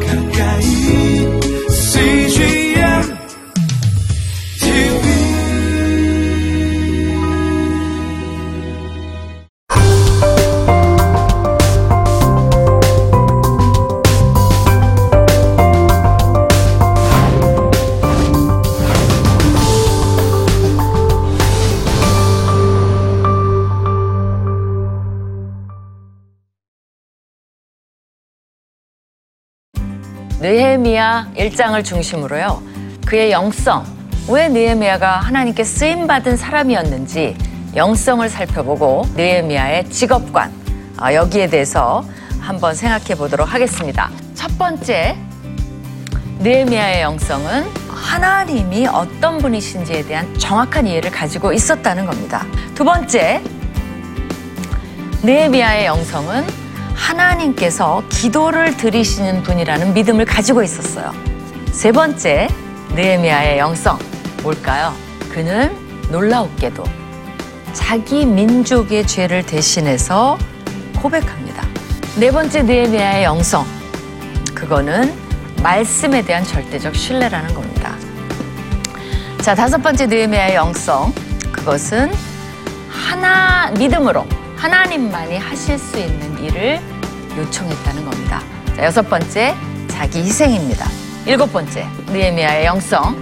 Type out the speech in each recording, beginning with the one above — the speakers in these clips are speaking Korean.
가까 느헤미야 1장을 중심으로요. 그의 영성, 왜 느헤미야가 하나님께 쓰임 받은 사람이었는지 영성을 살펴보고 느헤미야의 직업관 아, 여기에 대해서 한번 생각해 보도록 하겠습니다. 첫 번째 느헤미야의 영성은 하나님이 어떤 분이신지에 대한 정확한 이해를 가지고 있었다는 겁니다. 두 번째 느헤미야의 영성은 하나님께서 기도를 들으시는 분이라는 믿음을 가지고 있었어요. 세 번째, 느헤미야의 영성 뭘까요? 그는 놀라웠게도 자기 민족의 죄를 대신해서 고백합니다. 네 번째 느헤미야의 영성 그거는 말씀에 대한 절대적 신뢰라는 겁니다. 자, 다섯 번째 느헤미야의 영성 그것은 하나 믿음으로 하나님만이 하실 수 있는 일을 요청했다는 겁니다. 자, 여섯 번째 자기 희생입니다. 일곱 번째 느헤미야의 영성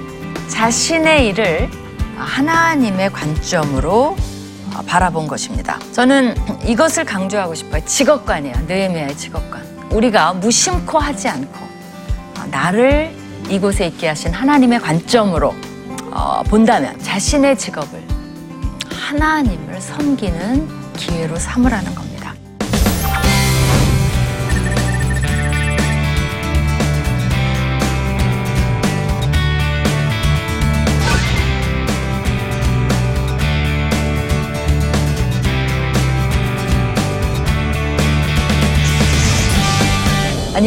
자신의 일을 하나님의 관점으로 바라본 것입니다. 저는 이것을 강조하고 싶어요. 직업관이에요. 느헤미야의 직업관. 우리가 무심코 하지 않고 나를 이곳에 있게 하신 하나님의 관점으로 어, 본다면 자신의 직업을 하나님을 섬기는 기회로 삼으라는 겁니다.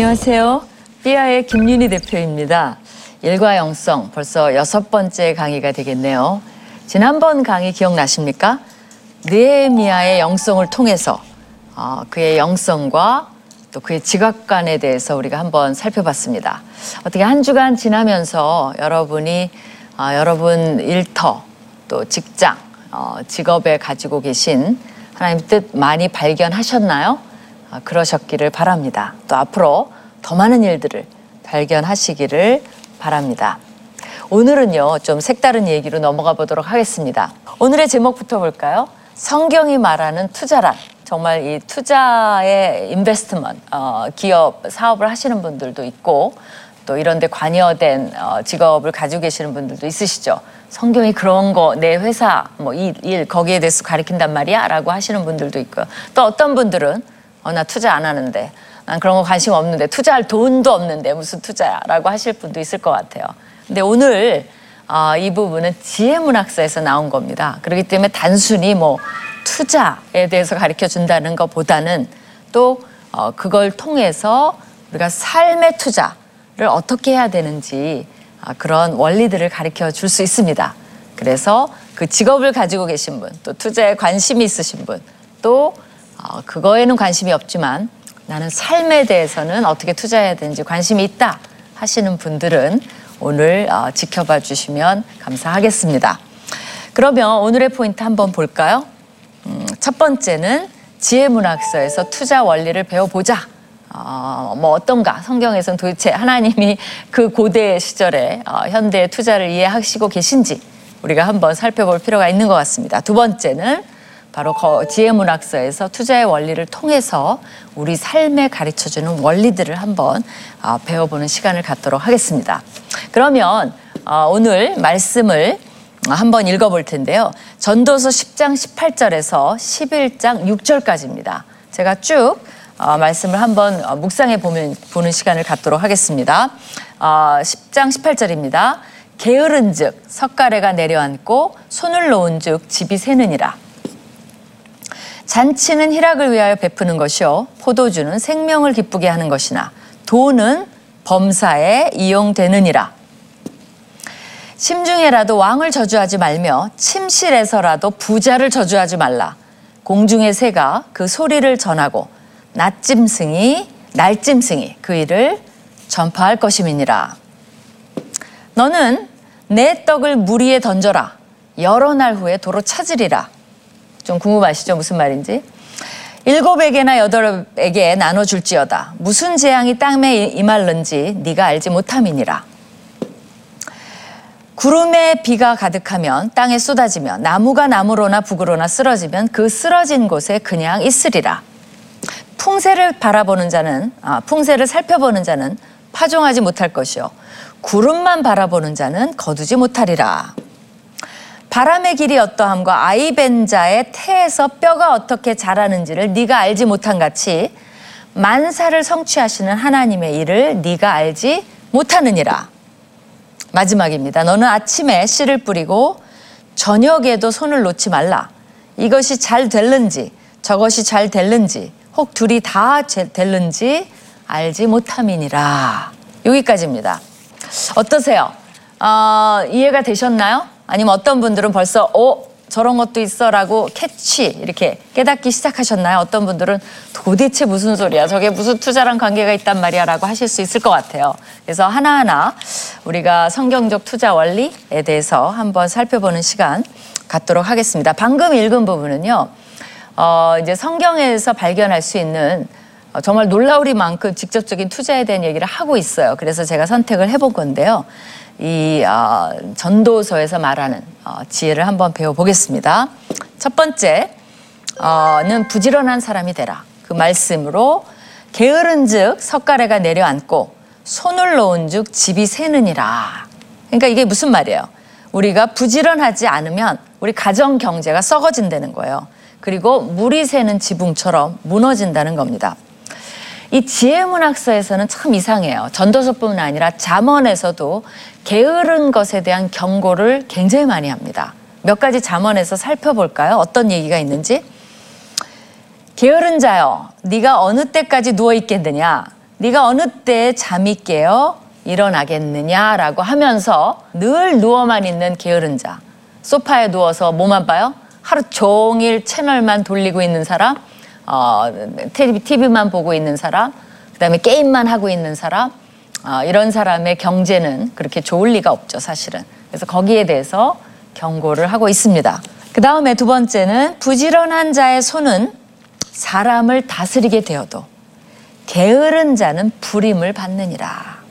안녕하세요. 삐아의 김윤희 대표입니다. 일과 영성 벌써 여섯 번째 강의가 되겠네요. 지난번 강의 기억나십니까? 느헤미야의 영성을 통해서 어, 그의 영성과 또 그의 지각관에 대해서 우리가 한번 살펴봤습니다. 어떻게 한 주간 지나면서 여러분이 어, 여러분 일터 또 직장 어, 직업에 가지고 계신 하나님 뜻 많이 발견하셨나요? 어, 그러셨기를 바랍니다. 또 앞으로 더 많은 일들을 발견하시기를 바랍니다. 오늘은요, 좀 색다른 얘기로 넘어가 보도록 하겠습니다. 오늘의 제목부터 볼까요? 성경이 말하는 투자란. 정말 이 투자의 인베스트먼, 어, 기업, 사업을 하시는 분들도 있고, 또 이런 데 관여된 어, 직업을 가지고 계시는 분들도 있으시죠. 성경이 그런 거, 내 회사, 뭐, 이 일, 거기에 대해서 가리킨단 말이야? 라고 하시는 분들도 있고요. 또 어떤 분들은, 어, 나 투자 안 하는데, 난 그런 거 관심 없는데, 투자할 돈도 없는데, 무슨 투자야? 라고 하실 분도 있을 것 같아요. 근데 오늘 어, 이 부분은 지혜문학사에서 나온 겁니다. 그렇기 때문에 단순히 뭐 투자에 대해서 가르쳐 준다는 것보다는 또 어, 그걸 통해서 우리가 삶의 투자를 어떻게 해야 되는지 아, 그런 원리들을 가르쳐 줄 수 있습니다. 그래서 그 직업을 가지고 계신 분, 또 투자에 관심이 있으신 분, 또 어, 그거에는 관심이 없지만 나는 삶에 대해서는 어떻게 투자해야 되는지 관심이 있다 하시는 분들은 오늘 어, 지켜봐 주시면 감사하겠습니다. 그러면 오늘의 포인트 한번 볼까요? 음, 첫 번째는 지혜문학서에서 투자 원리를 배워보자. 어, 뭐 어떤가? 성경에서는 도대체 하나님이 그 고대 시절에 어, 현대의 투자를 이해하시고 계신지 우리가 한번 살펴볼 필요가 있는 것 같습니다. 두 번째는 바로 지혜문학서에서 투자의 원리를 통해서 우리 삶에 가르쳐주는 원리들을 한번 어, 배워보는 시간을 갖도록 하겠습니다. 그러면 어, 오늘 말씀을 한번 읽어볼 텐데요. 전도서 10장 18절에서 11장 6절까지입니다. 제가 쭉 어, 말씀을 한번 어, 묵상해 보면, 보는 시간을 갖도록 하겠습니다. 어, 10장 18절입니다. 게으른 즉 석가래가 내려앉고 손을 놓은 즉 집이 새느니라. 잔치는 희락을 위하여 베푸는 것이요 포도주는 생명을 기쁘게 하는 것이나 돈은 범사에 이용되느니라. 심중에라도 왕을 저주하지 말며 침실에서라도 부자를 저주하지 말라. 공중의 새가 그 소리를 전하고 낮짐승이 날짐승이 그 일을 전파할 것임이니라. 너는 내 떡을 물 위에 던져라. 여러 날 후에 도로 찾으리라. 좀 궁금하시죠? 무슨 말인지? 일곱에게나 여덟에게 나눠줄지어다. 무슨 재앙이 땅에 임할는지 네가 알지 못함이니라. 구름에 비가 가득하면 땅에 쏟아지며 나무가 나무로나 북으로나 쓰러지면 그 쓰러진 곳에 그냥 있으리라. 풍세를 바라보는 자는 아, 풍세를 살펴보는 자는 파종하지 못할 것이요 구름만 바라보는 자는 거두지 못하리라. 바람의 길이 어떠함과 아이벤자의 태에서 뼈가 어떻게 자라는지를 네가 알지 못한 같이 만사를 성취하시는 하나님의 일을 네가 알지 못하느니라. 마지막입니다. 너는 아침에 씨를 뿌리고 저녁에도 손을 놓지 말라. 이것이 잘 될는지 저것이 잘 될는지 혹 둘이 다 제- 될는지 알지 못함이니라. 여기까지입니다. 어떠세요? 어, 이해가 되셨나요? 아니면 어떤 분들은 벌써 어 저런 것도 있어라고 캐치 이렇게 깨닫기 시작하셨나요? 어떤 분들은 도대체 무슨 소리야? 저게 무슨 투자랑 관계가 있단 말이야라고 하실 수 있을 것 같아요. 그래서 하나하나 우리가 성경적 투자 원리에 대해서 한번 살펴보는 시간 갖도록 하겠습니다. 방금 읽은 부분은요. 어, 이제 성경에서 발견할 수 있는 어, 정말 놀라우리만큼 직접적인 투자에 대한 얘기를 하고 있어요. 그래서 제가 선택을 해본 건데요. 이 어, 전도서에서 말하는 어, 지혜를 한번 배워보겠습니다. 첫 번째는 부지런한 사람이 되라. 그 말씀으로 게으른즉 석가래가 내려앉고 손을 놓은즉 집이 새느니라. 그러니까 이게 무슨 말이에요? 우리가 부지런하지 않으면 우리 가정 경제가 썩어진다는 거예요. 그리고 물이 새는 지붕처럼 무너진다는 겁니다. 이 지혜문학서에서는 참 이상해요. 전도서뿐만 아니라 잠언에서도 게으른 것에 대한 경고를 굉장히 많이 합니다. 몇 가지 잠언에서 살펴볼까요? 어떤 얘기가 있는지? 게으른 자여, 네가 어느 때까지 누워 있겠느냐? 네가 어느 때에 잠이 깨어 일어나겠느냐라고 하면서 늘 누워만 있는 게으른 자. 소파에 누워서 뭐만 봐요? 하루 종일 채널만 돌리고 있는 사람, 어, TV, TV만 보고 있는 사람, 그다음에 게임만 하고 있는 사람, 어, 이런 사람의 경제는 그렇게 좋을 리가 없죠, 사실은. 그래서 거기에 대해서 경고를 하고 있습니다. 그 다음에 두 번째는 부지런한 자의 손은 사람을 다스리게 되어도 게으른 자는 불임을 받느니라.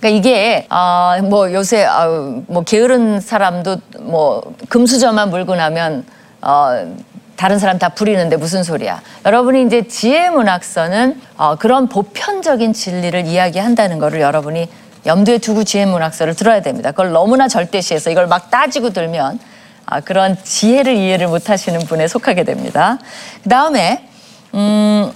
그러니까 이게 어, 뭐 요새 어, 뭐 게으른 사람도 뭐 금수저만 물고 나면 어, 다른 사람 다 부리는데 무슨 소리야? 여러분이 이제 지혜 문학서는 어, 그런 보편적인 진리를 이야기한다는 것을 여러분이 염두에 두고 지혜 문학서를 들어야 됩니다. 그걸 너무나 절대시해서 이걸 막 따지고 들면 아, 그런 지혜를 이해를 못 하시는 분에 속하게 됩니다. 그 다음에 음,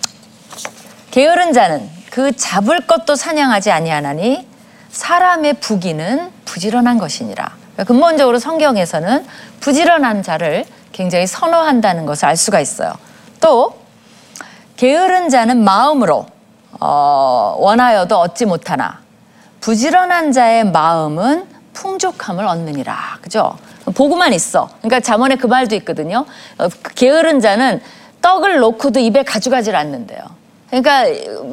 게으른 자는 그 잡을 것도 사냥하지 아니하나니 사람의 부기는 부지런한 것이니라. 그러니까 근본적으로 성경에서는 부지런한 자를 굉장히 선호한다는 것을 알 수가 있어요. 또 게으른 자는 마음으로 어, 원하여도 얻지 못하나 부지런한 자의 마음은 풍족함을 얻느니라. 그죠? 보고만 있어. 그러니까 잠언에 그 말도 있거든요. 어, 게으른 자는 떡을 놓고도 입에 가져가질 않는데요. 그러니까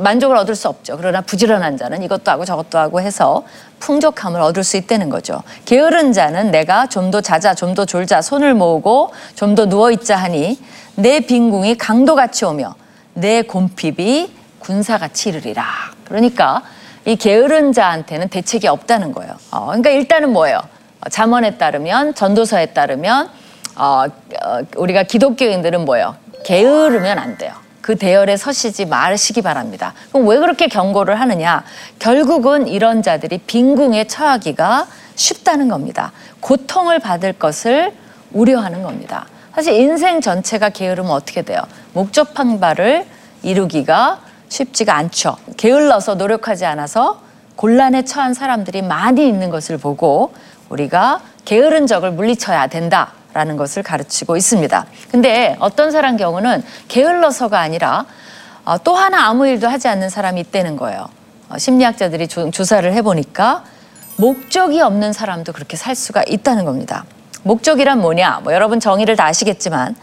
만족을 얻을 수 없죠. 그러나 부지런한 자는 이것도 하고 저것도 하고 해서 풍족함을 얻을 수 있다는 거죠. 게으른 자는 내가 좀 더 자자, 좀 더 졸자, 손을 모으고 좀 더 누워 있자 하니 내 빈궁이 강도같이 오며 내 곰핍이 군사같이 이르리라. 그러니까 이 게으른 자한테는 대책이 없다는 거예요. 어, 그러니까 일단은 뭐예요? 어, 잠언에 따르면 전도서에 따르면 어, 어, 우리가 기독교인들은 뭐예요? 게으르면 안 돼요. 그 대열에 서시지 마시기 바랍니다. 그럼 왜 그렇게 경고를 하느냐? 결국은 이런 자들이 빈궁에 처하기가 쉽다는 겁니다. 고통을 받을 것을 우려하는 겁니다. 사실 인생 전체가 게으르면 어떻게 돼요? 목적한 바를 이루기가 쉽지가 않죠. 게을러서 노력하지 않아서 곤란에 처한 사람들이 많이 있는 것을 보고 우리가 게으른 적을 물리쳐야 된다 라는 것을 가르치고 있습니다. 근데 어떤 사람 경우는 게을러서가 아니라 어, 또 하나 아무 일도 하지 않는 사람이 있다는 거예요. 어, 심리학자들이 조, 조사를 해보니까 목적이 없는 사람도 그렇게 살 수가 있다는 겁니다. 목적이란 뭐냐? 뭐 여러분 정의를 다 아시겠지만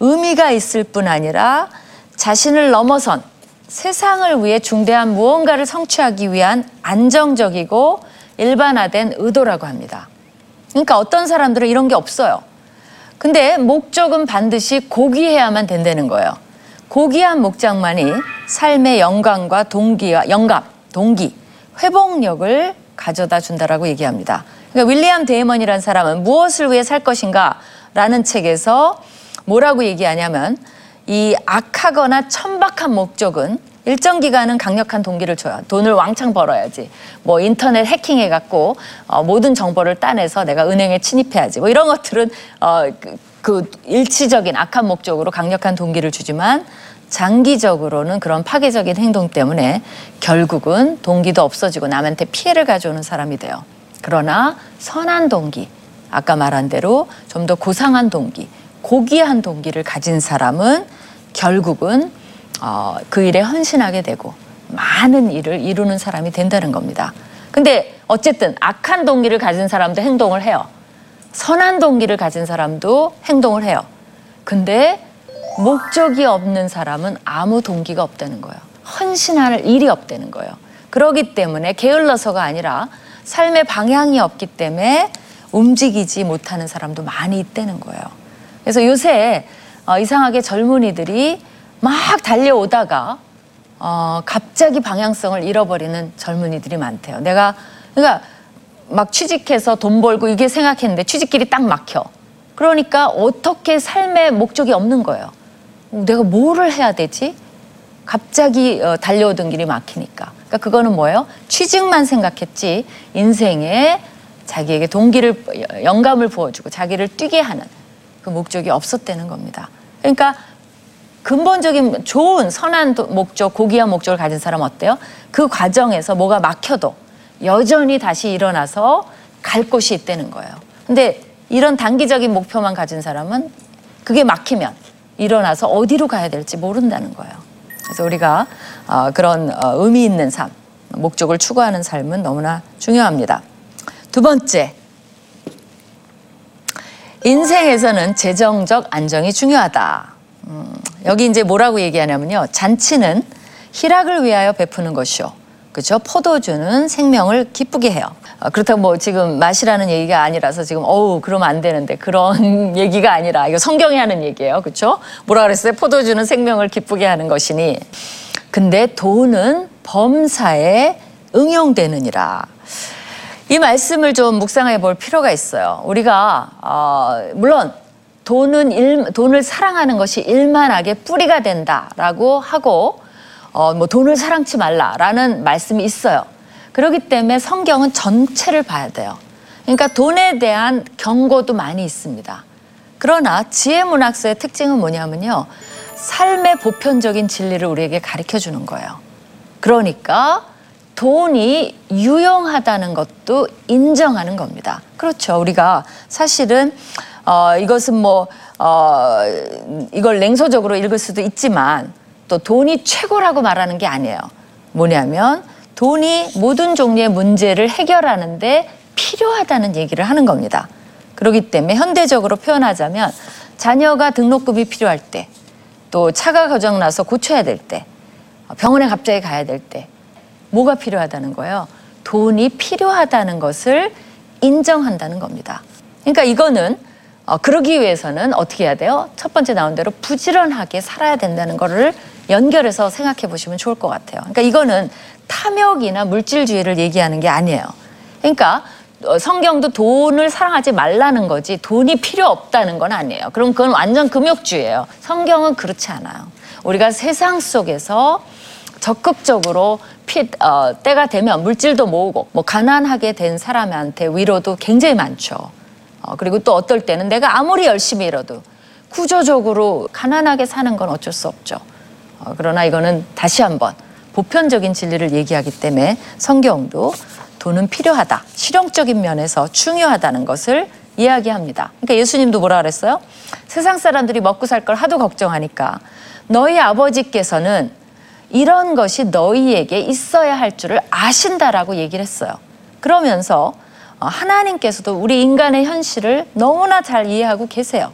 의미가 있을 뿐 아니라 자신을 넘어선 세상을 위해 중대한 무언가를 성취하기 위한 안정적이고 일반화된 의도라고 합니다. 그러니까 어떤 사람들은 이런 게 없어요. 근데 목적은 반드시 고귀해야만 된다는 거예요. 고귀한 목적만이 삶의 영광과 동기와 영감, 동기, 회복력을 가져다 준다라고 얘기합니다. 그러니까 윌리엄 데이먼이라는 사람은 무엇을 위해 살 것인가 라는 책에서 뭐라고 얘기하냐면 이 악하거나 천박한 목적은 일정 기간은 강력한 동기를 줘요. 돈을 왕창 벌어야지. 뭐 인터넷 해킹해 갖고 어, 모든 정보를 따내서 내가 은행에 침입해야지. 뭐 이런 것들은 어, 그, 그 일시적인 악한 목적으로 강력한 동기를 주지만 장기적으로는 그런 파괴적인 행동 때문에 결국은 동기도 없어지고 남한테 피해를 가져오는 사람이 돼요. 그러나 선한 동기, 아까 말한 대로 좀 더 고상한 동기, 고귀한 동기를 가진 사람은 결국은 어, 그 일에 헌신하게 되고 많은 일을 이루는 사람이 된다는 겁니다. 근데 어쨌든 악한 동기를 가진 사람도 행동을 해요. 선한 동기를 가진 사람도 행동을 해요. 근데 목적이 없는 사람은 아무 동기가 없다는 거예요. 헌신할 일이 없다는 거예요. 그러기 때문에 게을러서가 아니라 삶의 방향이 없기 때문에 움직이지 못하는 사람도 많이 있다는 거예요. 그래서 요새 어, 이상하게 젊은이들이 막 달려오다가 어, 갑자기 방향성을 잃어버리는 젊은이들이 많대요. 내가 그러니까 막 취직해서 돈 벌고 이게 생각했는데 취직길이 딱 막혀. 그러니까 어떻게 삶의 목적이 없는 거예요. 내가 뭐를 해야 되지? 갑자기 어, 달려오던 길이 막히니까. 그러니까 그거는 뭐예요? 취직만 생각했지 인생에 자기에게 동기를 영감을 부어주고 자기를 뛰게 하는 그 목적이 없었다는 겁니다. 그러니까 근본적인 좋은 선한 도- 목적, 고귀한 목적을 가진 사람 어때요? 그 과정에서 뭐가 막혀도 여전히 다시 일어나서 갈 곳이 있다는 거예요. 근데 이런 단기적인 목표만 가진 사람은 그게 막히면 일어나서 어디로 가야 될지 모른다는 거예요. 그래서 우리가 어, 그런 어, 의미 있는 삶, 목적을 추구하는 삶은 너무나 중요합니다. 두 번째, 인생에서는 재정적 안정이 중요하다. 음, 여기 이제 뭐라고 얘기하냐면요. 잔치는 희락을 위하여 베푸는 것이요. 그렇죠? 포도주는 생명을 기쁘게 해요. 어, 그렇다고 뭐 지금 마시라는 얘기가 아니라서 지금 어우 그러면 안 되는데 그런 얘기가 아니라 이거 성경이 하는 얘기예요. 그렇죠? 뭐라 그랬어요? 포도주는 생명을 기쁘게 하는 것이니. 근데 돈은 범사에 응용되느니라. 이 말씀을 좀 묵상해 볼 필요가 있어요. 우리가 어, 물론 돈은 일, 돈을 사랑하는 것이 일만하게 뿌리가 된다라고 하고 어, 뭐 돈을 사랑치 말라라는 말씀이 있어요. 그렇기 때문에 성경은 전체를 봐야 돼요. 그러니까 돈에 대한 경고도 많이 있습니다. 그러나 지혜 문학서의 특징은 뭐냐면요. 삶의 보편적인 진리를 우리에게 가르쳐 주는 거예요. 그러니까 돈이 유용하다는 것도 인정하는 겁니다. 그렇죠. 우리가 사실은 어, 이것은 뭐 어, 이걸 냉소적으로 읽을 수도 있지만 또 돈이 최고라고 말하는 게 아니에요. 뭐냐면 돈이 모든 종류의 문제를 해결하는데 필요하다는 얘기를 하는 겁니다. 그렇기 때문에 현대적으로 표현하자면 자녀가 등록금이 필요할 때, 또 차가 고장 나서 고쳐야 될 때, 병원에 갑자기 가야 될 때, 뭐가 필요하다는 거예요? 돈이 필요하다는 것을 인정한다는 겁니다. 그러니까 이거는 어, 그러기 위해서는 어떻게 해야 돼요? 첫 번째 나온 대로 부지런하게 살아야 된다는 거를 연결해서 생각해 보시면 좋을 것 같아요. 그러니까 이거는 탐욕이나 물질주의를 얘기하는 게 아니에요. 그러니까 어, 성경도 돈을 사랑하지 말라는 거지 돈이 필요 없다는 건 아니에요. 그럼 그건 완전 금욕주의예요. 성경은 그렇지 않아요. 우리가 세상 속에서 적극적으로 피, 어, 때가 되면 물질도 모으고 뭐 가난하게 된 사람한테 위로도 굉장히 많죠. 어, 그리고 또 어떨 때는 내가 아무리 열심히 일어도 구조적으로 가난하게 사는 건 어쩔 수 없죠. 어, 그러나 이거는 다시 한번 보편적인 진리를 얘기하기 때문에 성경도 돈은 필요하다. 실용적인 면에서 중요하다는 것을 이야기합니다. 그러니까 예수님도 뭐라 그랬어요? 세상 사람들이 먹고 살 걸 하도 걱정하니까 너희 아버지께서는 이런 것이 너희에게 있어야 할 줄을 아신다라고 얘기를 했어요. 그러면서 어, 하나님께서도 우리 인간의 현실을 너무나 잘 이해하고 계세요.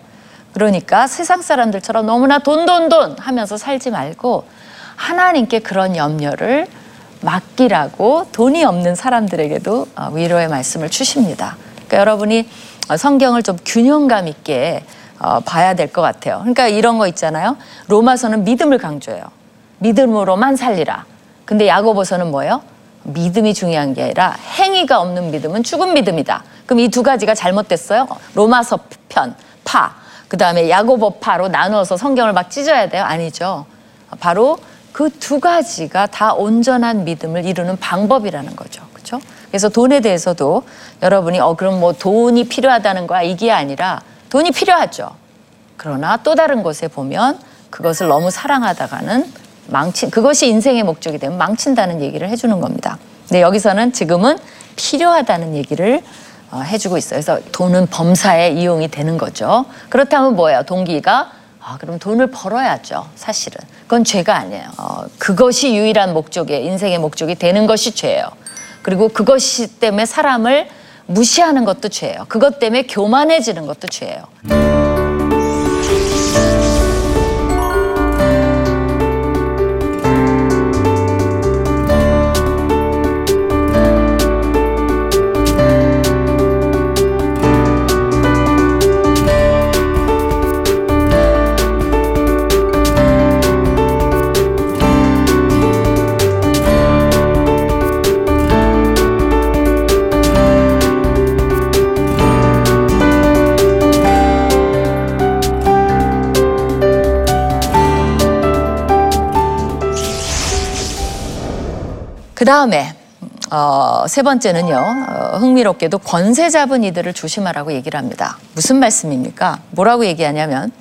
그러니까 세상 사람들처럼 너무나 돈, 돈, 돈 하면서 살지 말고 하나님께 그런 염려를 맡기라고 돈이 없는 사람들에게도 어, 위로의 말씀을 주십니다. 그러니까 여러분이 어, 성경을 좀 균형감 있게 어, 봐야 될 것 같아요. 그러니까 이런 거 있잖아요. 로마서는 믿음을 강조해요. 믿음으로만 살리라. 근데 야고보서는 뭐예요? 믿음이 중요한 게 아니라 행위가 없는 믿음은 죽은 믿음이다. 그럼 이 두 가지가 잘못됐어요? 로마서 편, 파, 그 다음에 야고보 파로 나누어서 성경을 막 찢어야 돼요? 아니죠. 바로 그 두 가지가 다 온전한 믿음을 이루는 방법이라는 거죠. 그렇죠? 그래서 돈에 대해서도 여러분이 어 그럼 뭐 돈이 필요하다는 거야 이게 아니라 돈이 필요하죠. 그러나 또 다른 곳에 보면 그것을 너무 사랑하다가는 망친 그것이 인생의 목적이 되면 망친다는 얘기를 해주는 겁니다. 근데 여기서는 지금은 필요하다는 얘기를 어, 해주고 있어요. 그래서 돈은 범사에 이용이 되는 거죠. 그렇다면 뭐예요? 동기가 아, 그럼 돈을 벌어야죠. 사실은 그건 죄가 아니에요. 어, 그것이 유일한 목적이에요. 인생의 목적이 되는 것이 죄예요. 그리고 그것이 때문에 사람을 무시하는 것도 죄예요. 그것 때문에 교만해지는 것도 죄예요. 그 다음에 어, 세 번째는요 어, 흥미롭게도 권세 잡은 이들을 조심하라고 얘기를 합니다. 무슨 말씀입니까? 뭐라고 얘기하냐면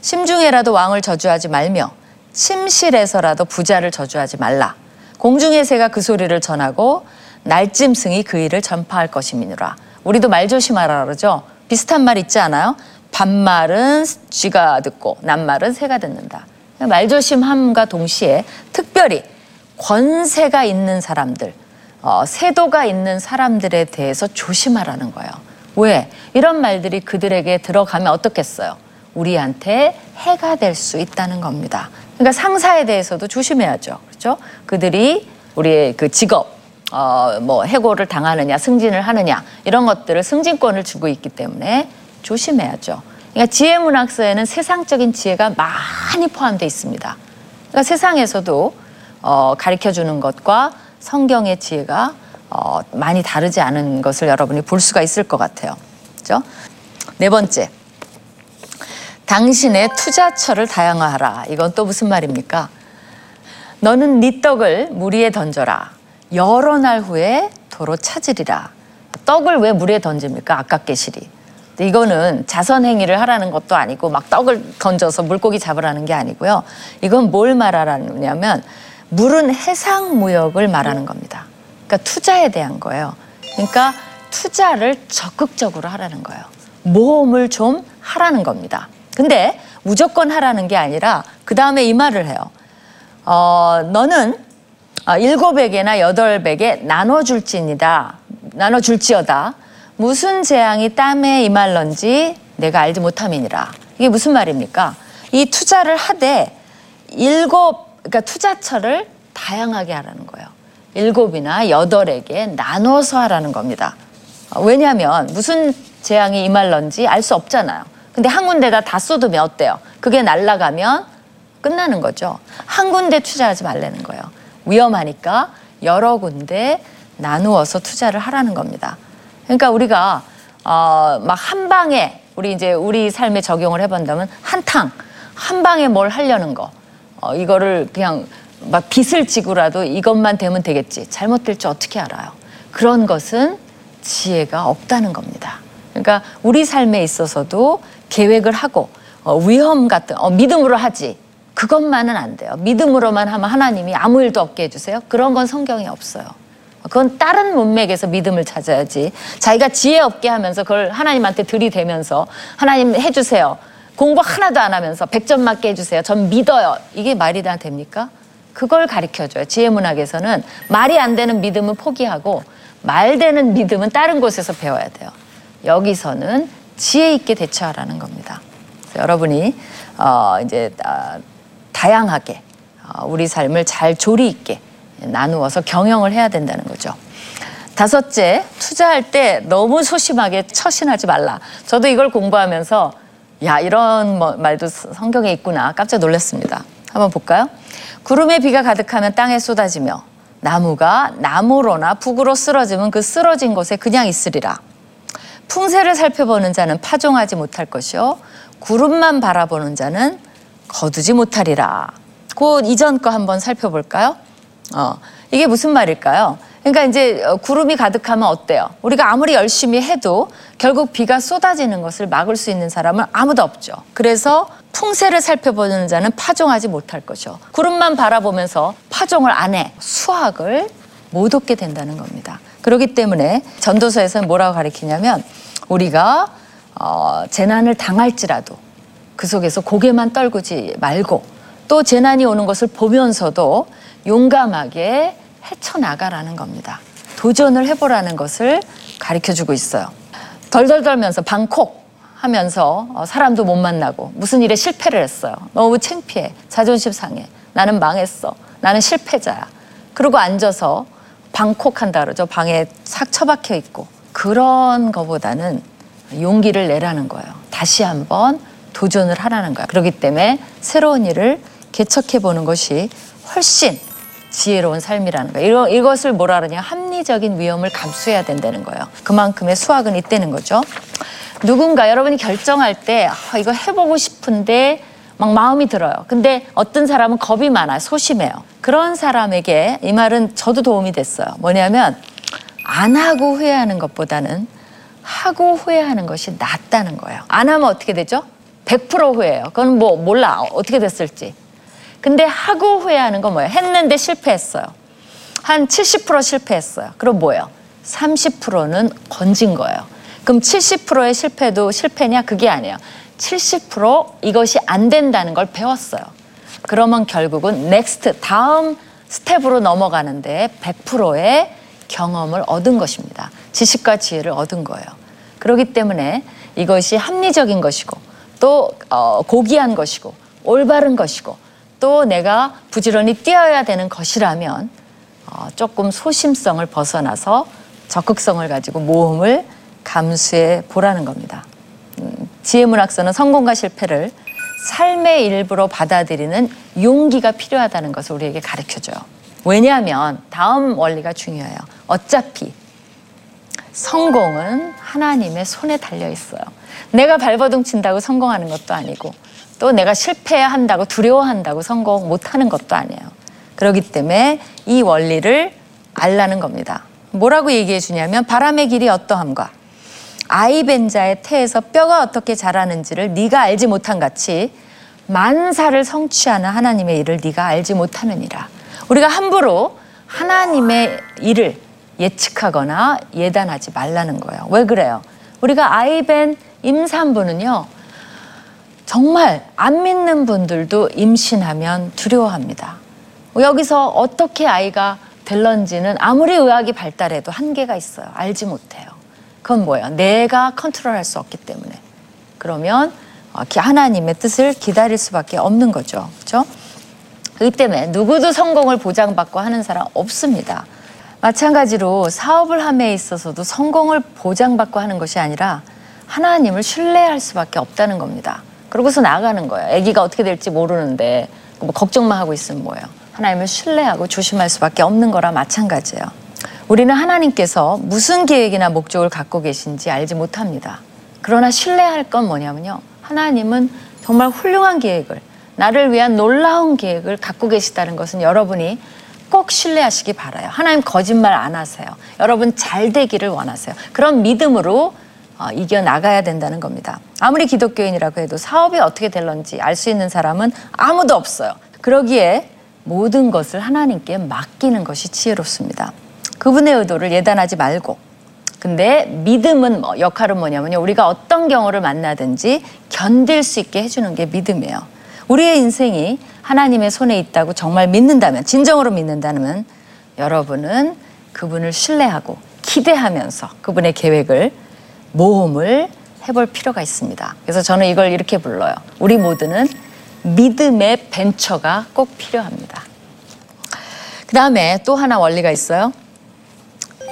심중에라도 왕을 저주하지 말며 침실에서라도 부자를 저주하지 말라. 공중의 새가 그 소리를 전하고 날짐승이 그 일을 전파할 것임이니라. 우리도 말 조심하라 그러죠. 비슷한 말 있지 않아요? 반말은 쥐가 듣고 낱말은 새가 듣는다. 말 조심함과 동시에 특별히 권세가 있는 사람들, 어, 세도가 있는 사람들에 대해서 조심하라는 거예요. 왜? 이런 말들이 그들에게 들어가면 어떻겠어요? 우리한테 해가 될 수 있다는 겁니다. 그러니까 상사에 대해서도 조심해야죠. 그렇죠? 그들이 우리의 그 직업, 어, 뭐 해고를 당하느냐, 승진을 하느냐 이런 것들을 승진권을 주고 있기 때문에 조심해야죠. 그러니까 지혜문학서에는 세상적인 지혜가 많이 포함되어 있습니다. 그러니까 세상에서도 어, 가르쳐 주는 것과 성경의 지혜가 어, 많이 다르지 않은 것을 여러분이 볼 수가 있을 것 같아요. 그죠? 네 번째. 당신의 투자처를 다양화하라. 이건 또 무슨 말입니까? 너는 네 떡을 물 위에 던져라. 여러 날 후에 도로 찾으리라. 떡을 왜 물에 던집니까? 아깝게 시리. 이거는 자선 행위를 하라는 것도 아니고 막 떡을 던져서 물고기 잡으라는 게 아니고요. 이건 뭘 말하라냐면 물은 해상 무역을 말하는 겁니다. 그러니까 투자에 대한 거예요. 그러니까 투자를 적극적으로 하라는 거예요. 모험을 좀 하라는 겁니다. 근데 무조건 하라는 게 아니라 그 다음에 이 말을 해요. 어, 너는 어, 일곱 에게나 여덟에게 나눠줄지니다. 나눠줄지어다. 무슨 재앙이 땀에 임할런지 내가 알지 못함이니라. 이게 무슨 말입니까? 이 투자를 하되 일곱 그러니까 투자처를 다양하게 하라는 거예요. 일곱이나 여덟에게 나눠서 하라는 겁니다. 어, 왜냐하면 무슨 재앙이 임할런지 알 수 없잖아요. 근데 한 군데다 다 쏟으면 어때요? 그게 날아가면 끝나는 거죠. 한 군데 투자하지 말라는 거예요. 위험하니까 여러 군데 나누어서 투자를 하라는 겁니다. 그러니까 우리가 어, 막 한 방에 우리 이제 우리 삶에 적용을 해본다면 한탕 한 방에 뭘 하려는 거 어, 이거를 그냥 막 빚을 지고라도 이것만 되면 되겠지 잘못될 줄 어떻게 알아요? 그런 것은 지혜가 없다는 겁니다. 그러니까 우리 삶에 있어서도 계획을 하고 어, 위험 같은 어, 믿음으로 하지 그것만은 안 돼요. 믿음으로만 하면 하나님이 아무 일도 없게 해주세요. 그런 건 성경에 없어요. 그건 다른 문맥에서 믿음을 찾아야지. 자기가 지혜 없게 하면서 그걸 하나님한테 들이대면서 하나님 해주세요. 공부 하나도 안 하면서 100점 맞게 해주세요. 전 믿어요. 이게 말이 다 됩니까? 그걸 가르쳐줘요. 지혜문학에서는 말이 안 되는 믿음은 포기하고 말 되는 믿음은 다른 곳에서 배워야 돼요. 여기서는 지혜 있게 대처하라는 겁니다. 여러분이 어, 이제 아, 다양하게 어, 어, 우리 삶을 잘 조리 있게 나누어서 경영을 해야 된다는 거죠. 다섯째, 투자할 때 너무 소심하게 처신하지 말라. 저도 이걸 공부하면서 야, 이런 뭐 말도 성경에 있구나. 깜짝 놀랐습니다. 한번 볼까요? 구름에 비가 가득하면 땅에 쏟아지며 나무가 나무로나 북으로 쓰러지면 그 쓰러진 곳에 그냥 있으리라. 풍세를 살펴보는 자는 파종하지 못할 것이요 구름만 바라보는 자는 거두지 못하리라. 그 이전 거 한번 살펴볼까요? 어, 이게 무슨 말일까요? 그러니까 이제 어, 구름이 가득하면 어때요? 우리가 아무리 열심히 해도 결국 비가 쏟아지는 것을 막을 수 있는 사람은 아무도 없죠. 그래서 풍세를 살펴보는 자는 파종하지 못할 것이요. 구름만 바라보면서 파종을 안 해. 수확을 못 얻게 된다는 겁니다. 그렇기 때문에 전도서에서는 뭐라고 가르치냐면 우리가 어, 재난을 당할지라도 그 속에서 고개만 떨구지 말고 또 재난이 오는 것을 보면서도 용감하게 헤쳐나가라는 겁니다. 도전을 해보라는 것을 가르쳐 주고 있어요. 덜덜 떨면서 방콕 하면서 어, 사람도 못 만나고 무슨 일에 실패를 했어요. 너무 창피해. 자존심 상해. 나는 망했어. 나는 실패자야. 그러고 앉아서 방콕한다 그러죠. 방에 싹 처박혀 있고. 그런 거보다는 용기를 내라는 거예요. 다시 한번 도전을 하라는 거야. 그렇기 때문에 새로운 일을 개척해 보는 것이 훨씬 지혜로운 삶이라는 거예요. 이것을 뭐라 그러냐. 합리적인 위험을 감수해야 된다는 거예요. 그만큼의 수확은 있다는 거죠. 누군가 여러분이 결정할 때 아, 이거 해보고 싶은데 막 마음이 들어요. 근데 어떤 사람은 겁이 많아요. 소심해요. 그런 사람에게 이 말은 저도 도움이 됐어요. 뭐냐면 안 하고 후회하는 것보다는 하고 후회하는 것이 낫다는 거예요. 안 하면 어떻게 되죠? 100% 후회해요. 그건 뭐 몰라. 어떻게 됐을지. 근데 하고 후회하는 건 뭐예요? 했는데 실패했어요. 한 70% 실패했어요. 그럼 뭐예요? 30%는 건진 거예요. 그럼 70%의 실패도 실패냐? 그게 아니에요. 70% 이것이 안 된다는 걸 배웠어요. 그러면 결국은 next 다음 스텝으로 넘어가는데 100%의 경험을 얻은 것입니다. 지식과 지혜를 얻은 거예요. 그렇기 때문에 이것이 합리적인 것이고 또 어, 고귀한 것이고 올바른 것이고 또 내가 부지런히 뛰어야 되는 것이라면 어, 조금 소심성을 벗어나서 적극성을 가지고 모험을 감수해 보라는 겁니다. 음, 지혜 문학서는 성공과 실패를 삶의 일부로 받아들이는 용기가 필요하다는 것을 우리에게 가르쳐 줘요. 왜냐하면 다음 원리가 중요해요. 어차피 성공은 하나님의 손에 달려 있어요. 내가 발버둥 친다고 성공하는 것도 아니고 또 내가 실패한다고 두려워한다고 성공 못하는 것도 아니에요. 그렇기 때문에 이 원리를 알라는 겁니다. 뭐라고 얘기해 주냐면 바람의 길이 어떠함과 아이벤자의 태에서 뼈가 어떻게 자라는지를 네가 알지 못한 같이 만사를 성취하는 하나님의 일을 네가 알지 못하느니라. 우리가 함부로 하나님의 일을 예측하거나 예단하지 말라는 거예요. 왜 그래요? 우리가 아이벤 임산부는요. 정말 안 믿는 분들도 임신하면 두려워합니다. 여기서 어떻게 아이가 될런지는 아무리 의학이 발달해도 한계가 있어요. 알지 못해요. 그건 뭐예요? 내가 컨트롤할 수 없기 때문에. 그러면 어, 하나님의 뜻을 기다릴 수밖에 없는 거죠. 그렇죠? 그렇기 때문에 누구도 성공을 보장받고 하는 사람 없습니다. 마찬가지로 사업을 함에 있어서도 성공을 보장받고 하는 것이 아니라 하나님을 신뢰할 수밖에 없다는 겁니다. 그러고서 나가는 거예요. 아기가 어떻게 될지 모르는데 뭐 걱정만 하고 있으면 뭐예요? 하나님을 신뢰하고 조심할 수밖에 없는 거라 마찬가지예요. 우리는 하나님께서 무슨 계획이나 목적을 갖고 계신지 알지 못합니다. 그러나 신뢰할 건 뭐냐면요. 하나님은 정말 훌륭한 계획을, 나를 위한 놀라운 계획을 갖고 계시다는 것은 여러분이 꼭 신뢰하시기 바라요. 하나님 거짓말 안 하세요. 여러분 잘 되기를 원하세요. 그런 믿음으로 어, 이겨 나가야 된다는 겁니다. 아무리 기독교인이라고 해도 사업이 어떻게 될런지 알 수 있는 사람은 아무도 없어요. 그러기에 모든 것을 하나님께 맡기는 것이 지혜롭습니다. 그분의 의도를 예단하지 말고 근데 믿음은 뭐 역할은 뭐냐면요. 우리가 어떤 경우를 만나든지 견딜 수 있게 해주는 게 믿음이에요. 우리의 인생이 하나님의 손에 있다고 정말 믿는다면, 진정으로 믿는다면 여러분은 그분을 신뢰하고 기대하면서 그분의 계획을 모험을 해볼 필요가 있습니다. 그래서 저는 이걸 이렇게 불러요. 우리 모두는 믿음의 벤처가 꼭 필요합니다. 그 다음에 또 하나 원리가 있어요.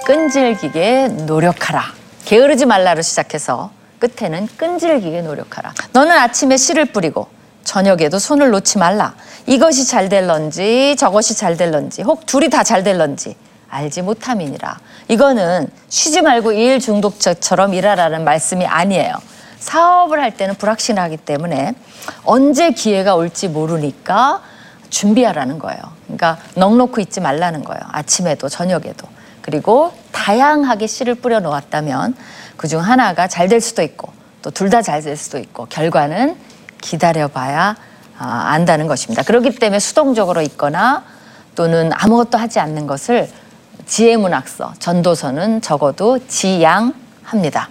끈질기게 노력하라. 게으르지 말라로 시작해서 끝에는 끈질기게 노력하라. 너는 아침에 씨를 뿌리고 저녁에도 손을 놓지 말라. 이것이 잘 될런지 저것이 잘 될런지 혹 둘이 다 잘 될런지 알지 못함이니라. 이거는 쉬지 말고 일 중독자처럼 일하라는 말씀이 아니에요. 사업을 할 때는 불확실하기 때문에 언제 기회가 올지 모르니까 준비하라는 거예요. 그러니까 넉놓고 있지 말라는 거예요. 아침에도 저녁에도. 그리고 다양하게 씨를 뿌려 놓았다면 그 중 하나가 잘 될 수도 있고 또 둘 다 잘 될 수도 있고 결과는 기다려봐야 아, 안다는 것입니다. 그렇기 때문에 수동적으로 있거나 또는 아무것도 하지 않는 것을 지혜문학서, 전도서는 적어도 지양합니다.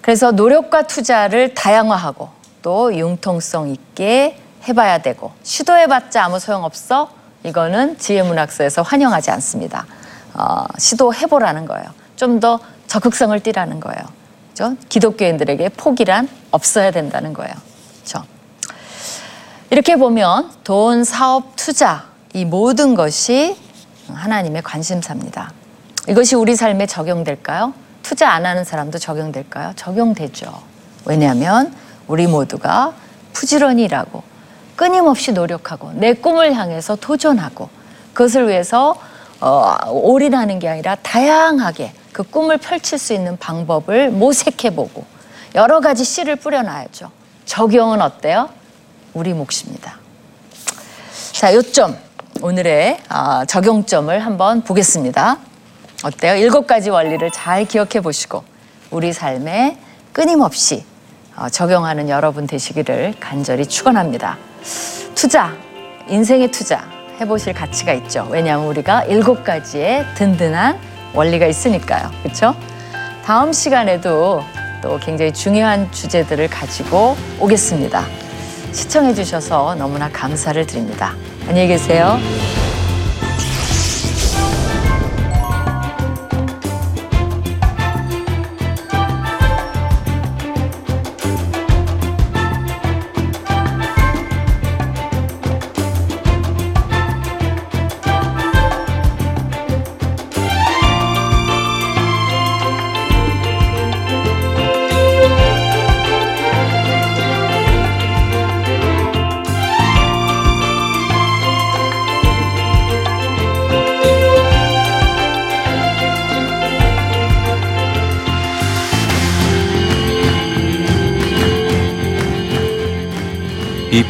그래서 노력과 투자를 다양화하고 또 융통성 있게 해봐야 되고 시도해봤자 아무 소용없어 이거는 지혜문학서에서 환영하지 않습니다. 어, 시도해보라는 거예요. 좀 더 적극성을 띠라는 거예요. 그죠? 기독교인들에게 포기란 없어야 된다는 거예요. 그렇죠? 이렇게 보면 돈, 사업, 투자 이 모든 것이 하나님의 관심사입니다. 이것이 우리 삶에 적용될까요? 투자 안 하는 사람도 적용될까요? 적용되죠. 왜냐하면 우리 모두가 부지런히 일하고 끊임없이 노력하고 내 꿈을 향해서 도전하고 그것을 위해서 어, 올인하는 게 아니라 다양하게 그 꿈을 펼칠 수 있는 방법을 모색해보고 여러 가지 씨를 뿌려놔야죠. 적용은 어때요? 우리 몫입니다. 자, 요점 오늘의 아, 적용점을 한번 보겠습니다. 어때요? 일곱 가지 원리를 잘 기억해 보시고 우리 삶에 끊임없이 어, 적용하는 여러분 되시기를 간절히 축원합니다. 투자, 인생의 투자 해보실 가치가 있죠. 왜냐하면 우리가 일곱 가지의 든든한 원리가 있으니까요. 그렇죠? 다음 시간에도 또 굉장히 중요한 주제들을 가지고 오겠습니다. 시청해 주셔서 너무나 감사를 드립니다. 안녕히 계세요.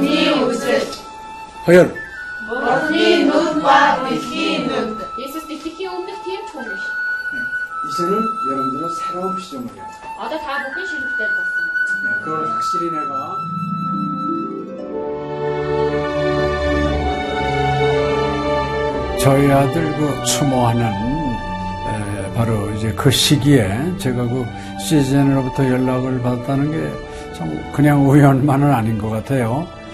언니 웃음 허연 언니 눈과 비키 눈 Jetzt ist die 이제는 여러분들은 새로운 시점을 해요. Ada da bakın 그걸 확실히 내가 저희 아들 그 추모하는 에, 바로 이제 그 시기에 제가 그 시즌으로부터 연락을 받았다는 게 참 그냥 우연만은 아닌 것 같아요.